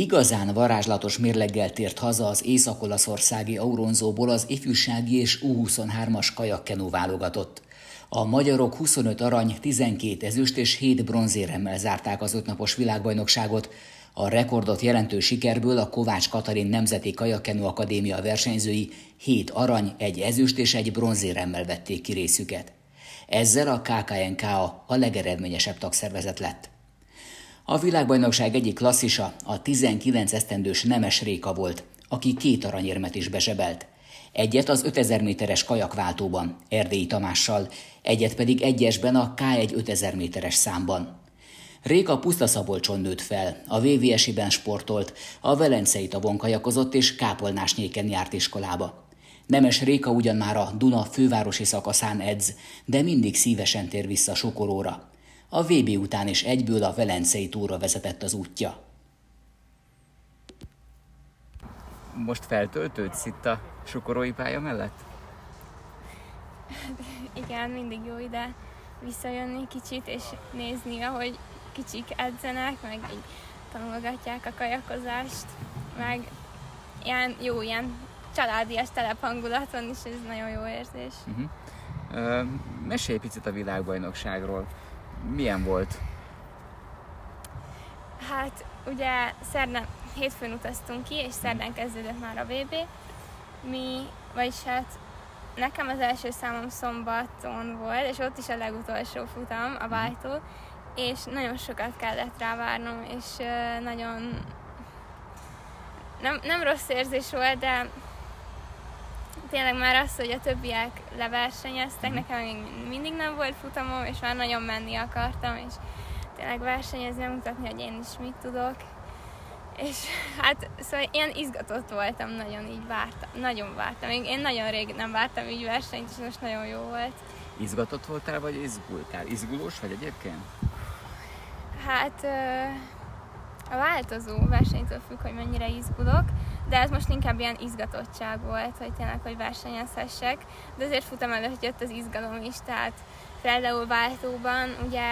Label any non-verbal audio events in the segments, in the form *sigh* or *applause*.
Igazán varázslatos mérleggel tért haza az észak-olaszországi Auronzóból az ifjúsági és U23-as kajakkenú válogatott. A magyarok 25 arany, 12 ezüst és 7 bronzéremmel zárták az ötnapos világbajnokságot. A rekordot jelentő sikerből a Kovács Katalin Nemzeti Kajakkenú Akadémia versenyzői 7 arany, egy ezüst és egy bronzéremmel vették ki részüket. Ezzel a KKNK a legeredményesebb tagszervezet lett. A világbajnokság egyik klasszisa a 19 esztendős Nemes Réka volt, aki két aranyérmet is besebelt. Egyet az 5000 méteres kajakváltóban, Erdélyi Tamással, egyet pedig egyesben a K1 5000 méteres számban. Réka Pusztaszabolcson nőtt fel, a VVS-ben sportolt, a Velencei tavon kajakozott és Kápolnásnyéken járt iskolába. Nemes Réka ugyan már a Duna fővárosi szakaszán edz, de mindig szívesen tér vissza Sokoróra. A VB után is egyből a Velencei túra vezetett az útja. Most feltöltődsz itt a Sokorói pálya mellett? Igen, mindig jó ide visszajönni kicsit, és nézni, ahogy kicsik edzenek, meg így tanulgatják a kajakozást, meg ilyen jó, ilyen családias telephangulaton is, ez nagyon jó érzés. Uh-huh. Uh, mesélj picit a világbajnokságról milyen volt? Hát ugye szerdán, hétfőn utaztunk ki, és szerdán kezdődött már a VB. Mi, vagyis hát nekem az első számom szombaton volt, és ott is a legutolsó futam, a váltó, és nagyon sokat kellett rá várnom, és nagyon nem, nem rossz érzés volt, de tényleg már az, hogy a többiek leversenyeztek, nekem még mindig nem volt futamom, és már nagyon menni akartam, és tényleg versenyezni, mutatni, hogy én is mit tudok. És *laughs* hát szóval ilyen izgatott voltam, nagyon így vártam, nagyon vártam. Én, én nagyon rég nem vártam így versenyt, és most nagyon jó volt. Izgatott voltál, vagy izgultál? Izgulós vagy egyébként? Hát a változó versenytől függ, hogy mennyire izgulok de ez most inkább ilyen izgatottság volt, hogy tényleg, hogy versenyezhessek, de azért futam előtt jött az izgalom is, tehát például váltóban ugye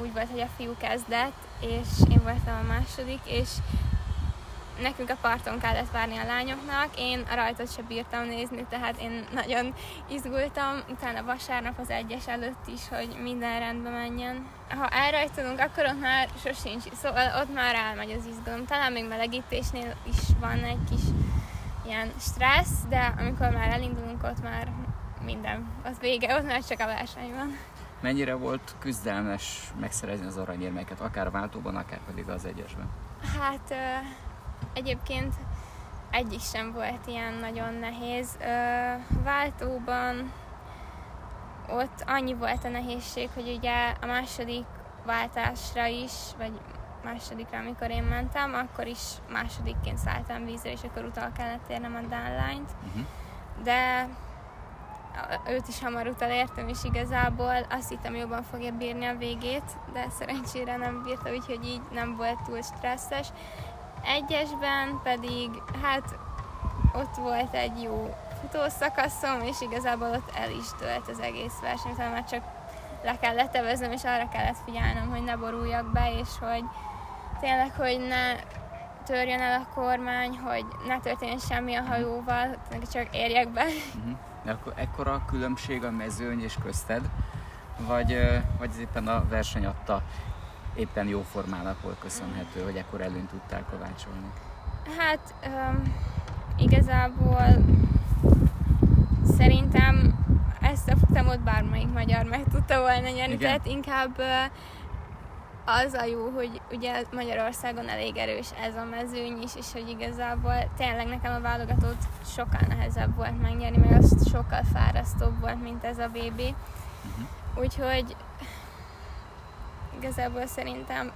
úgy volt, hogy a fiú kezdett, és én voltam a második, és nekünk a parton kellett várni a lányoknak, én a rajtot sem bírtam nézni, tehát én nagyon izgultam, utána vasárnap az egyes előtt is, hogy minden rendbe menjen. Ha elrajtolunk, akkor ott már sosincs, szóval ott már elmegy az izgalom. Talán még melegítésnél is van egy kis ilyen stressz, de amikor már elindulunk, ott már minden, az vége, ott már csak a verseny van. Mennyire volt küzdelmes megszerezni az aranyérmeket, akár váltóban, akár pedig az egyesben? Hát Egyébként egyik sem volt ilyen nagyon nehéz. Váltóban ott annyi volt a nehézség, hogy ugye a második váltásra is, vagy másodikra, amikor én mentem, akkor is másodikként szálltam vízre, és akkor utal kellett érnem a downline-t. Uh-huh. De őt is hamar értem, és igazából azt hittem jobban fogja bírni a végét, de szerencsére nem bírta, úgyhogy így nem volt túl stresszes. Egyesben pedig, hát ott volt egy jó futószakaszom, és igazából ott el is tölt az egész verseny, tehát már csak le kellett eveznem, és arra kellett figyelnem, hogy ne boruljak be, és hogy tényleg, hogy ne törjön el a kormány, hogy ne történjen semmi a hajóval, csak érjek be. Uh-huh. De akkor ekkora a különbség a mezőny és közted, vagy, vagy éppen a verseny adta éppen jó formának volt köszönhető, hogy ekkor előnyt tudtál kovácsolni? Hát um, igazából szerintem ezt a futamot bármelyik magyar meg tudta volna nyerni, Igen? tehát inkább az a jó, hogy ugye Magyarországon elég erős ez a mezőny is, és hogy igazából tényleg nekem a válogatót sokkal nehezebb volt megnyerni, meg az sokkal fárasztóbb volt, mint ez a VB. Uh-huh. Mhm. Úgyhogy igazából szerintem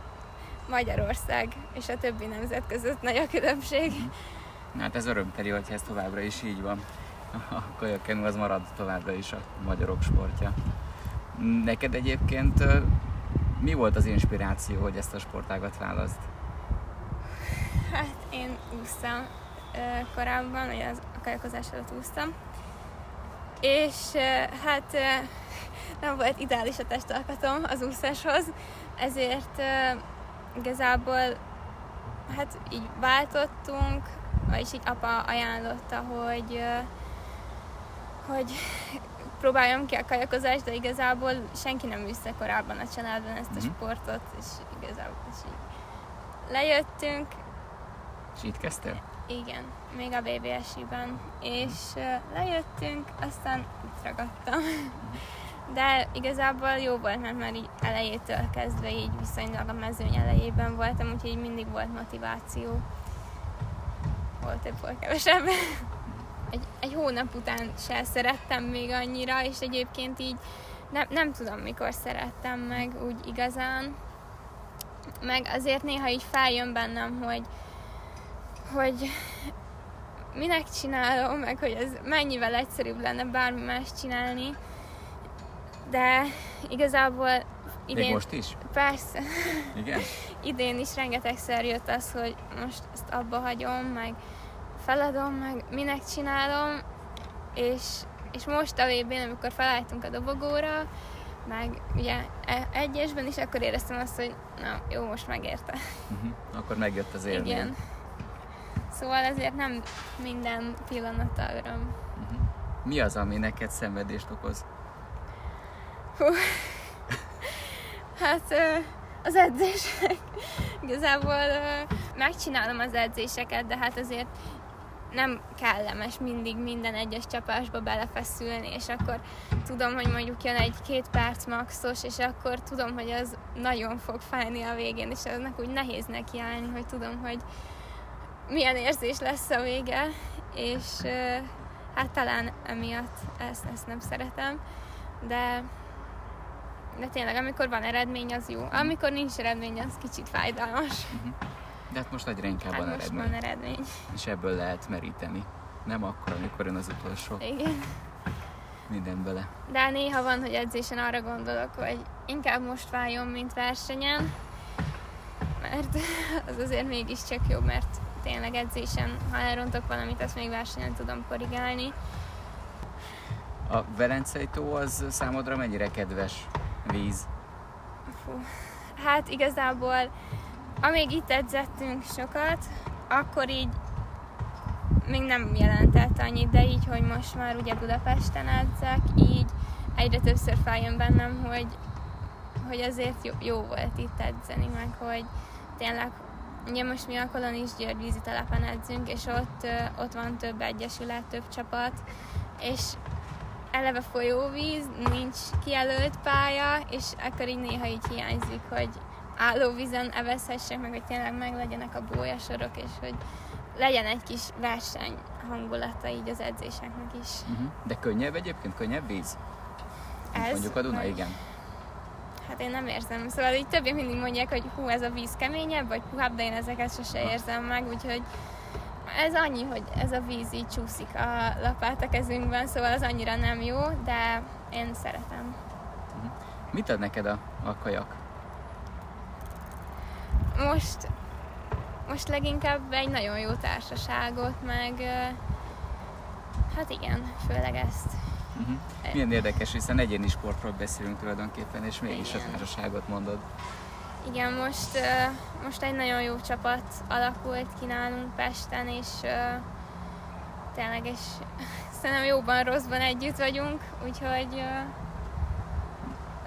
Magyarország és a többi nemzet között nagy a különbség. Mhm. Hát ez örömteli, hogy ez továbbra is így van. *laughs* A kajakkenú az marad továbbra is a magyarok sportja. Neked egyébként mi volt az inspiráció, hogy ezt a sportágat választ? Hát én úsztam korábban, az a kajakozás előtt úsztam. És hát nem volt ideális a testalkatom az úszáshoz, ezért uh, igazából hát így váltottunk, vagyis így apa ajánlotta, hogy, hogy próbáljam ki a kajakozást, de igazából senki nem vissza korábban a családban ezt a mm-hmm. sportot, és igazából és így lejöttünk. És itt kezdtél? Igen, még a BBS-ben. És lejöttünk, aztán itt ragadtam. *laughs* De igazából jó volt, mert már így elejétől kezdve így viszonylag a mezőny elejében voltam, úgyhogy mindig volt motiváció. Volt több, volt kevesebb. *laughs* Egy, egy hónap után se szerettem még annyira, és egyébként így nem, nem tudom, mikor szerettem meg úgy igazán. Meg azért néha így feljön bennem, hogy, hogy minek csinálom, meg hogy ez mennyivel egyszerűbb lenne bármi más csinálni de igazából idén... Még most is? Persze. Igen? *laughs* idén is rengetegszer jött az, hogy most ezt abba hagyom, meg feladom, meg minek csinálom, és, és most a vb amikor felálltunk a dobogóra, meg ugye e, egyesben is, akkor éreztem azt, hogy na, jó, most megérte. Uh-huh. Akkor megjött az élmény. Igen. Szóval ezért nem minden pillanata öröm. Uh-huh. Mi az, ami neked szenvedést okoz? Hú. *laughs* Hát az edzések. *laughs* Igazából megcsinálom az edzéseket, de hát azért nem kellemes mindig minden egyes csapásba belefeszülni, és akkor tudom, hogy mondjuk jön egy-két perc maxos, és akkor tudom, hogy az nagyon fog fájni a végén, és aznak úgy nehéz nekiállni, hogy tudom, hogy milyen érzés lesz a vége, és hát talán emiatt ezt, ezt nem szeretem, de de tényleg, amikor van eredmény, az jó. Amikor nincs eredmény, az kicsit fájdalmas. Uh-huh. De hát most egyre inkább hát van most eredmény. van eredmény. És ebből lehet meríteni. Nem akkor, amikor jön az utolsó. Igen. Minden bele. De néha van, hogy edzésen arra gondolok, hogy inkább most váljon, mint versenyen. Mert *laughs* az azért mégiscsak jobb, mert tényleg edzésen, ha elrontok valamit, azt még versenyen tudom korrigálni. A Velencei tó az számodra mennyire kedves víz? Fú. Hát igazából, amíg itt edzettünk sokat, akkor így még nem jelentett annyit, de így, hogy most már ugye Budapesten edzek, így egyre többször feljön bennem, hogy, hogy azért jó, jó volt itt edzeni, meg hogy tényleg Ugye most mi a Kolonis György vízi telepen edzünk, és ott, ott van több egyesület, több csapat, és eleve folyóvíz, nincs kijelölt pálya, és akkor így néha így hiányzik, hogy állóvízen evezhessek, meg hogy tényleg meg legyenek a bólyasorok, és hogy legyen egy kis verseny hangulata így az edzéseknek is. Uh-huh. De könnyebb egyébként? Könnyebb víz? Ez, Mondjuk a Duna, vagy... igen. Hát én nem érzem. Szóval így többé mindig mondják, hogy hú, ez a víz keményebb, vagy puhább, de én ezeket sose érzem meg, úgyhogy ez annyi, hogy ez a víz így csúszik a lapát a kezünkben, szóval az annyira nem jó, de én szeretem. Mhm. Mit ad neked a, a kajak? Most, most leginkább egy nagyon jó társaságot, meg hát igen, főleg ezt. Uh-huh. Milyen érdekes, hiszen egyéni sportról beszélünk tulajdonképpen, és mégis igen. a társaságot mondod. Igen, most, most egy nagyon jó csapat alakult ki nálunk Pesten, és tényleg, és *laughs* szerintem jóban, rosszban együtt vagyunk, úgyhogy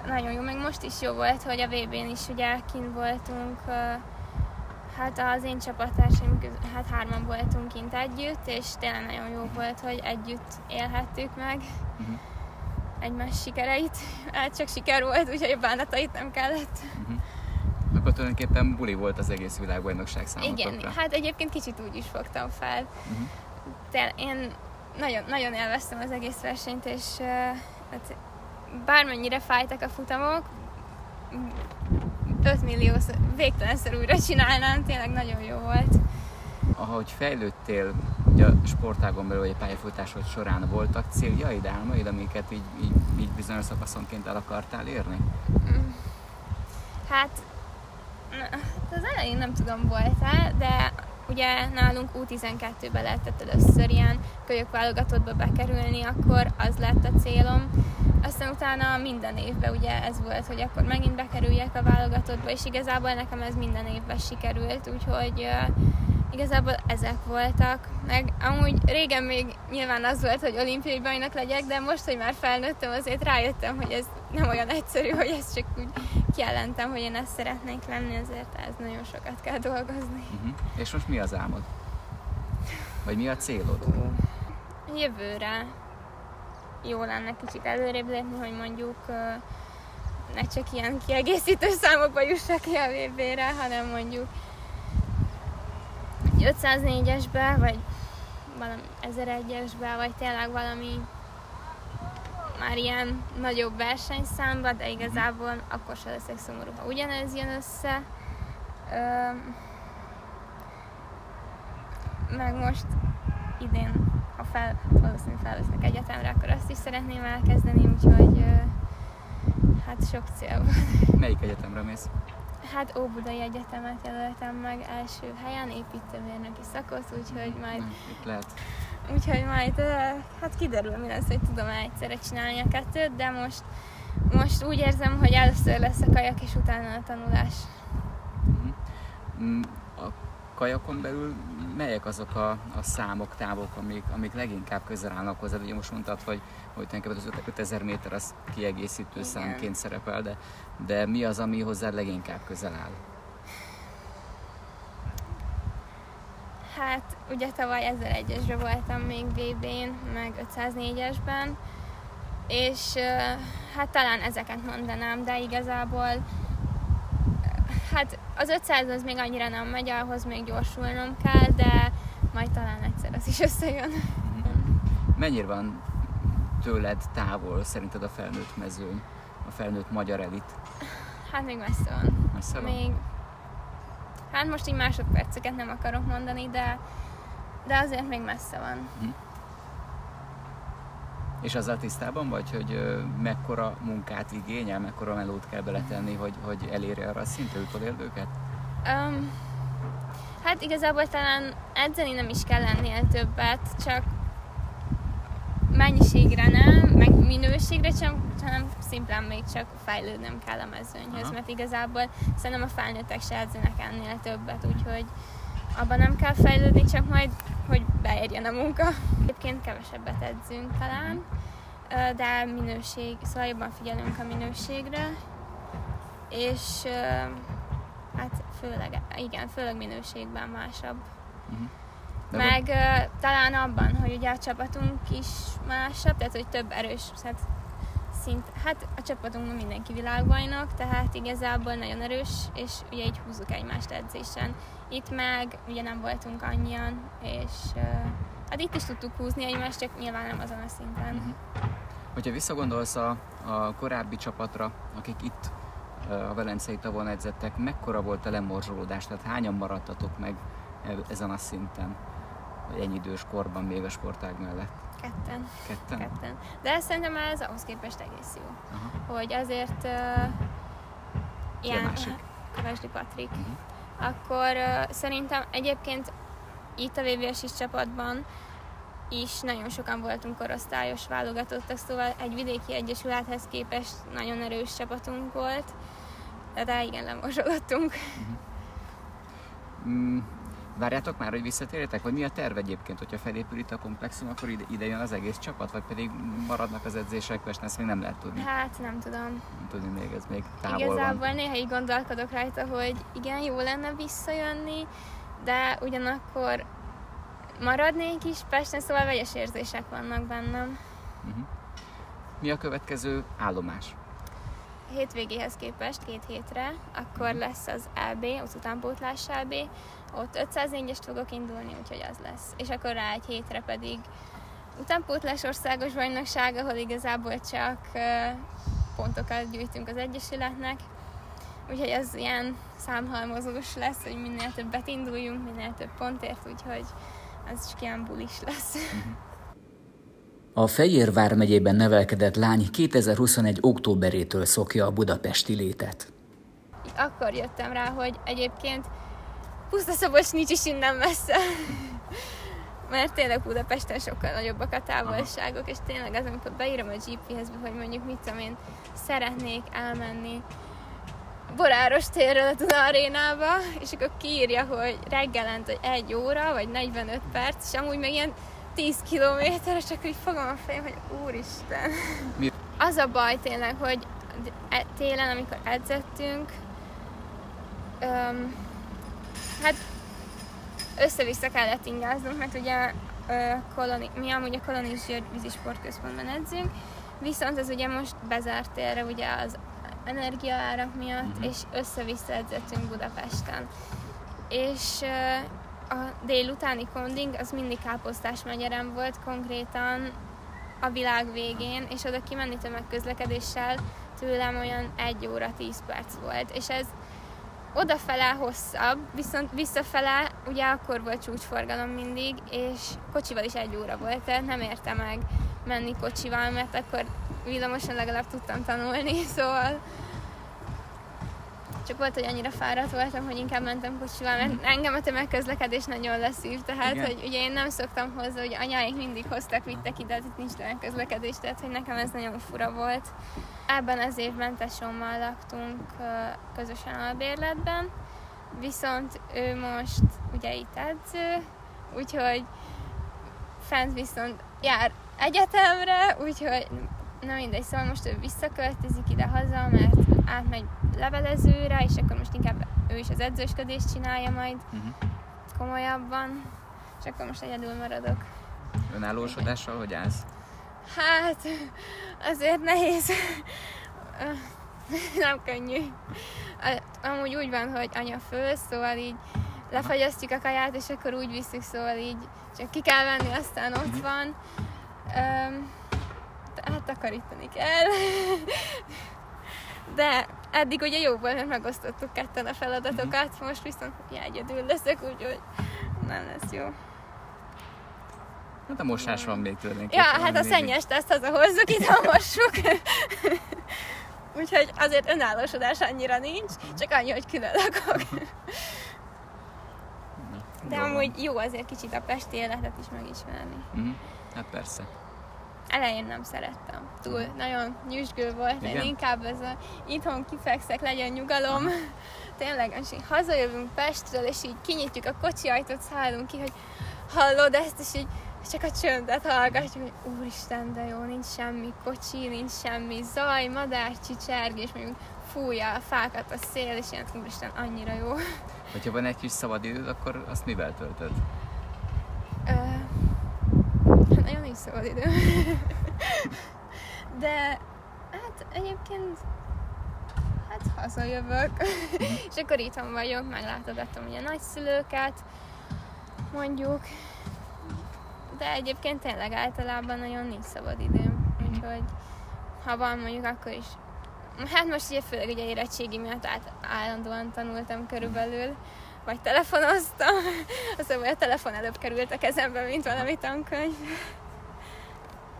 nagyon jó, meg most is jó volt, hogy a VB-n is ugye kint voltunk, hát az én csapattársaim hát hárman voltunk kint együtt, és tényleg nagyon jó volt, hogy együtt élhettük meg uh-huh. egymás sikereit. *laughs* Hát csak siker volt, úgyhogy a bánatait nem kellett. Uh-huh akkor tulajdonképpen buli volt az egész világbajnokság számotokra. Igen, hát egyébként kicsit úgy is fogtam fel. Uh-huh. Mhm. De én nagyon, nagyon élveztem az egész versenyt, és hát bármennyire fájtak a futamok, 5 millió végtelenszer újra csinálnám, tényleg nagyon jó volt. Ahogy fejlődtél, ugye a sportágon belül, vagy a pályafutásod során voltak céljaid, álmaid, amiket így, így, így bizonyos szakaszonként el akartál érni? Mm. Hát az elején nem tudom volt-e, de ugye nálunk U12-be lehetett először ilyen kölyök válogatottba bekerülni, akkor az lett a célom. Aztán utána minden évben ugye ez volt, hogy akkor megint bekerüljek a válogatottba, és igazából nekem ez minden évben sikerült, úgyhogy igazából ezek voltak. Meg amúgy régen még nyilván az volt, hogy olimpiai bajnok legyek, de most, hogy már felnőttem, azért rájöttem, hogy ez nem olyan egyszerű, hogy ezt csak úgy kijelentem, hogy én ezt szeretnék lenni, ezért ez nagyon sokat kell dolgozni. Uh-huh. És most mi az álmod? Vagy mi a célod? Jövőre jó lenne kicsit előrébb lépni, hogy mondjuk ne csak ilyen kiegészítő számokba jussak ki a VB-re, hanem mondjuk 504-esbe, vagy valami 1001-esbe, vagy tényleg valami már ilyen nagyobb versenyszámba, de igazából akkor se leszek szomorú, ha ugyanez jön össze. Ö, meg most idén, fel, valószínűleg felvesznek egyetemre, akkor azt is szeretném elkezdeni, úgyhogy hát sok cél van. Melyik egyetemre mész? Hát Óbudai Egyetemet jelöltem meg első helyen, építőmérnöki szakot, úgyhogy majd... Itt lehet. Úgyhogy majd, hát kiderül mi lesz, hogy tudom egyszerre csinálni a kettőt, de most, most úgy érzem, hogy először lesz a kajak, és utána a tanulás. Uh-huh. Kajakon belül melyek azok a, a számok, távok, amik, amik leginkább közel állnak hozzád? Ugye most mondtad, hogy, hogy tulajdonképpen az 5000 méter az kiegészítő Igen. számként szerepel, de, de mi az, ami hozzád leginkább közel áll? Hát ugye tavaly 1001-esre voltam még VB-n, meg 504-esben, és hát talán ezeket mondanám, de igazából hát az 500 az még annyira nem megy, ahhoz még gyorsulnom kell, de majd talán egyszer az is összejön. Mennyire van tőled távol szerinted a felnőtt mezőny, a felnőtt magyar elit? Hát még messze van. Messze van? Még, hát most így másodperceket nem akarok mondani, de, de azért még messze van. Hm. És azzal tisztában vagy, hogy mekkora munkát igényel, mekkora melót kell beletenni, hogy, hogy elérje arra a szintre utolérőket? Um, hát igazából talán edzeni nem is kell lennél többet, csak mennyiségre nem, meg minőségre csak, hanem szimplán még csak fejlődnöm kell a mezőnyhöz, Aha. mert igazából szerintem a felnőttek se edzenek ennél többet, úgyhogy abban nem kell fejlődni, csak majd, hogy beérjen a munka. Egyébként kevesebbet edzünk talán, de minőség, szóval jobban figyelünk a minőségre, és hát főleg, igen, főleg minőségben másabb. Uh-huh. Meg uh, talán abban, hogy ugye a csapatunk is másabb, tehát hogy több erős, hát szint, hát a csapatunkban mindenki világbajnok, tehát igazából nagyon erős, és ugye így húzzuk egymást edzésen. Itt meg ugye nem voltunk annyian, és uh, hát itt is tudtuk húzni egymást, csak nyilván nem azon a szinten. Uh-huh. Hogyha visszagondolsz a, a korábbi csapatra, akik itt a Velencei tavon edzettek, mekkora volt a lemorzsolódás, tehát hányan maradtatok meg e-, ezen a szinten, vagy ennyi idős korban még a sportág mellett? Ketten. Ketten? Ketten. De szerintem ez ahhoz képest egész jó. Aha. Hogy azért uh, ilyen... Kövesdi Patrik. Uh-huh. Akkor uh, szerintem egyébként itt a VVS csapatban is nagyon sokan voltunk korosztályos válogatottak, szóval egy vidéki egyesülethez képest nagyon erős csapatunk volt, de igen, lemorzsolottunk. Uh-huh. Mm, várjátok már, hogy visszatérjetek, vagy mi a terv egyébként, hogyha felépül itt a komplexum, akkor ide, ide jön az egész csapat, vagy pedig maradnak az edzések, és ezt még nem lehet tudni? Hát nem tudom. Nem tudni még, ez még távol Igazából van. néha így gondolkodok rajta, hogy igen, jó lenne visszajönni, de ugyanakkor maradnék is Pesten, szóval vegyes érzések vannak bennem. Uh-huh. Mi a következő állomás? Hétvégéhez képest, két hétre, akkor uh-huh. lesz az LB, az utánpótlás LB, ott 504-est fogok indulni, úgyhogy az lesz. És akkor rá egy hétre pedig utánpótlás országos bajnokság, ahol igazából csak pontokat gyűjtünk az Egyesületnek, úgyhogy az ilyen számhalmozós lesz, hogy minél többet induljunk, minél több pontért, úgyhogy ez csak ilyen bulis lesz. A Fejérvár megyében nevelkedett lány 2021. októberétől szokja a budapesti létet. Akkor jöttem rá, hogy egyébként Puszta Szabos nincs is innen messze. mert tényleg Budapesten sokkal nagyobbak a távolságok, és tényleg az, amikor beírom a GPS-be, hogy mondjuk mit tudom én, szeretnék elmenni Boráros térre a Duna arénába, és akkor kiírja, hogy reggelent egy óra, vagy 45 perc, és amúgy meg ilyen 10 kilométeres, akkor így fogom a fejem, hogy úristen. Mi? Az a baj tényleg, hogy e- télen, amikor edzettünk, öm, hát össze-vissza kellett ingáznunk, mert ugye koloni, mi amúgy a Kolonis György vízisportközpontban edzünk, viszont ez ugye most bezárt térre ugye az energiaárak miatt, uh-huh. és össze-vissza edzettünk Budapesten. És a délutáni konding az mindig káposztás megyerem volt, konkrétan a világ végén, és oda kimenni tömegközlekedéssel tőlem olyan 1 óra 10 perc volt, és ez odafele hosszabb, viszont visszafele ugye akkor volt csúcsforgalom mindig, és kocsival is egy óra volt, tehát nem érte meg menni kocsival, mert akkor villamosan legalább tudtam tanulni, *laughs* szóval csak volt, hogy annyira fáradt voltam, hogy inkább mentem kocsival, mert mhm. engem a tömegközlekedés nagyon leszív, tehát Igen. hogy ugye én nem szoktam hozzá, hogy anyáik mindig hoztak, vittek ide, itt nincs tömegközlekedés, tehát hogy nekem ez nagyon fura volt. Ebben az évben tesómmal laktunk közösen a bérletben, viszont ő most ugye itt edző, úgyhogy fent viszont jár egyetemre, úgyhogy na mindegy, szóval most ő visszaköltözik ide-haza, mert átmegy levelezőre, és akkor most inkább ő is az edzősködést csinálja majd uh-huh. komolyabban, és akkor most egyedül maradok. Önállósodással hogy állsz? Hát, azért nehéz. Nem könnyű. Amúgy úgy van, hogy anya föl, szóval így lefagyasztjuk a kaját, és akkor úgy visszük, szóval így csak ki kell venni, aztán ott mhm. van. Um, takarítani kell. De eddig ugye jó volt, mert megosztottuk ketten a feladatokat, uh-huh. most viszont ja, egyedül leszek, úgyhogy nem lesz jó. Hát a mosás van még tőlünk. Ja, hát a szennyest ezt hazahozzuk, itt a mossuk. *laughs* Úgyhogy azért önállósodás annyira nincs, csak annyi, hogy külön lakok. De amúgy jó azért kicsit a pesti életet is megismerni. Uh-huh. Hát persze elején nem szerettem. Túl mm. nagyon nyüzsgő volt, Igen? én inkább ez a itthon kifekszek, legyen nyugalom. *laughs* Tényleg, és így hazajövünk Pestről, és így kinyitjuk a kocsi ajtót, szállunk ki, hogy hallod ezt, és így csak a csöndet hallgatjuk, hogy úristen, de jó, nincs semmi kocsi, nincs semmi zaj, madár, csicsergés, mondjuk fújja a fákat a szél, és ilyen, úristen, annyira jó. Hogyha van egy kis szabadidőd, akkor azt mivel töltöd? Szabad idő. De hát egyébként hát hazajövök, és akkor itthon vagyok, meglátogatom ugye nagyszülőket, mondjuk, de egyébként tényleg általában nagyon nincs szabad időm, úgyhogy ha van mondjuk akkor is Hát most ugye főleg ugye érettségi miatt át, állandóan tanultam körülbelül, vagy telefonoztam. *laughs* Szóval a telefon előbb került a kezembe, mint valami tankönyv.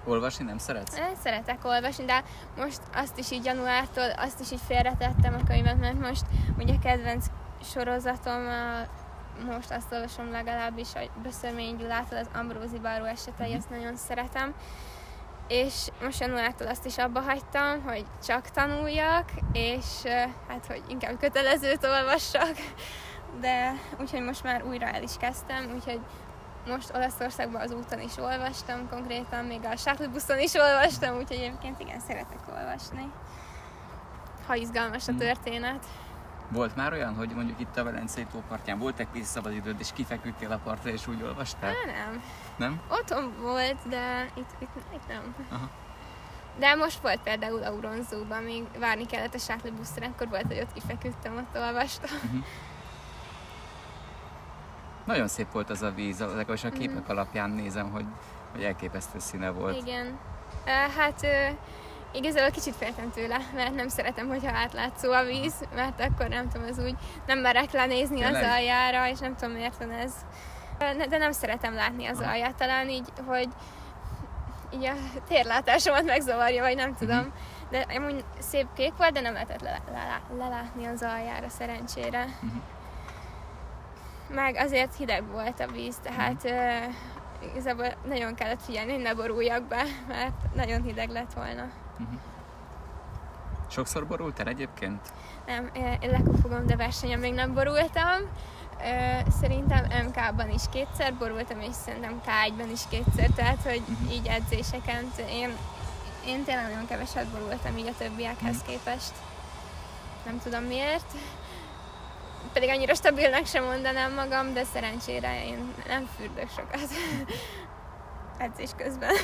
Olvasni nem szeretsz? Szeretek olvasni, de most azt is így januártól, azt is így félretettem a könyvet, mert most ugye kedvenc sorozatom, most azt olvasom legalábbis a Böszörmény Gyulától, az Ambrózi Báró esetei, mm-hmm. ezt nagyon szeretem. És most januártól azt is abba hagytam, hogy csak tanuljak, és hát, hogy inkább kötelezőt olvassak, de úgyhogy most már újra el is kezdtem, úgyhogy most Olaszországban az úton is olvastam, konkrétan még a buszon is olvastam, úgyhogy egyébként igen, szeretek olvasni. Ha izgalmas a hmm. történet. Volt már olyan, hogy mondjuk itt a Velencei tópartján volt egy kis szabadidőd, és kifeküdtél a partra, és úgy olvastál? Há, nem. Nem? Otthon volt, de itt, itt, itt nem. Aha. De most volt például Auronzóban, még várni kellett a buszra, akkor volt, hogy ott kifeküdtem, ott olvastam. Uh-huh. Nagyon szép volt az a víz, legalábbis a képek mm. alapján nézem, hogy, hogy elképesztő színe volt. Igen. Hát igazából kicsit féltem tőle, mert nem szeretem, hogyha átlátszó a víz, mert akkor nem tudom, az úgy nem merek lenézni Tényleg? az aljára, és nem tudom miért van ez. De nem szeretem látni az alját, talán így, hogy így a térlátásomat megzavarja, vagy nem tudom. Uh-huh. De amúgy szép kék volt, de nem lehetett lelátni le, le, le az aljára szerencsére. Uh-huh meg azért hideg volt a víz, tehát uh, igazából nagyon kellett figyelni, hogy ne boruljak be, mert nagyon hideg lett volna. Uh-huh. Sokszor borultál egyébként? Nem, én lekopogom, de versenyen még nem borultam. Szerintem MK-ban is kétszer borultam, és szerintem K1-ben is kétszer, tehát hogy uh-huh. így edzéseken én, én tényleg nagyon keveset borultam így a többiekhez uh-huh. képest. Nem tudom miért. Pedig annyira stabilnak sem mondanám magam, de szerencsére én nem fürdök sokat *laughs* edzés közben.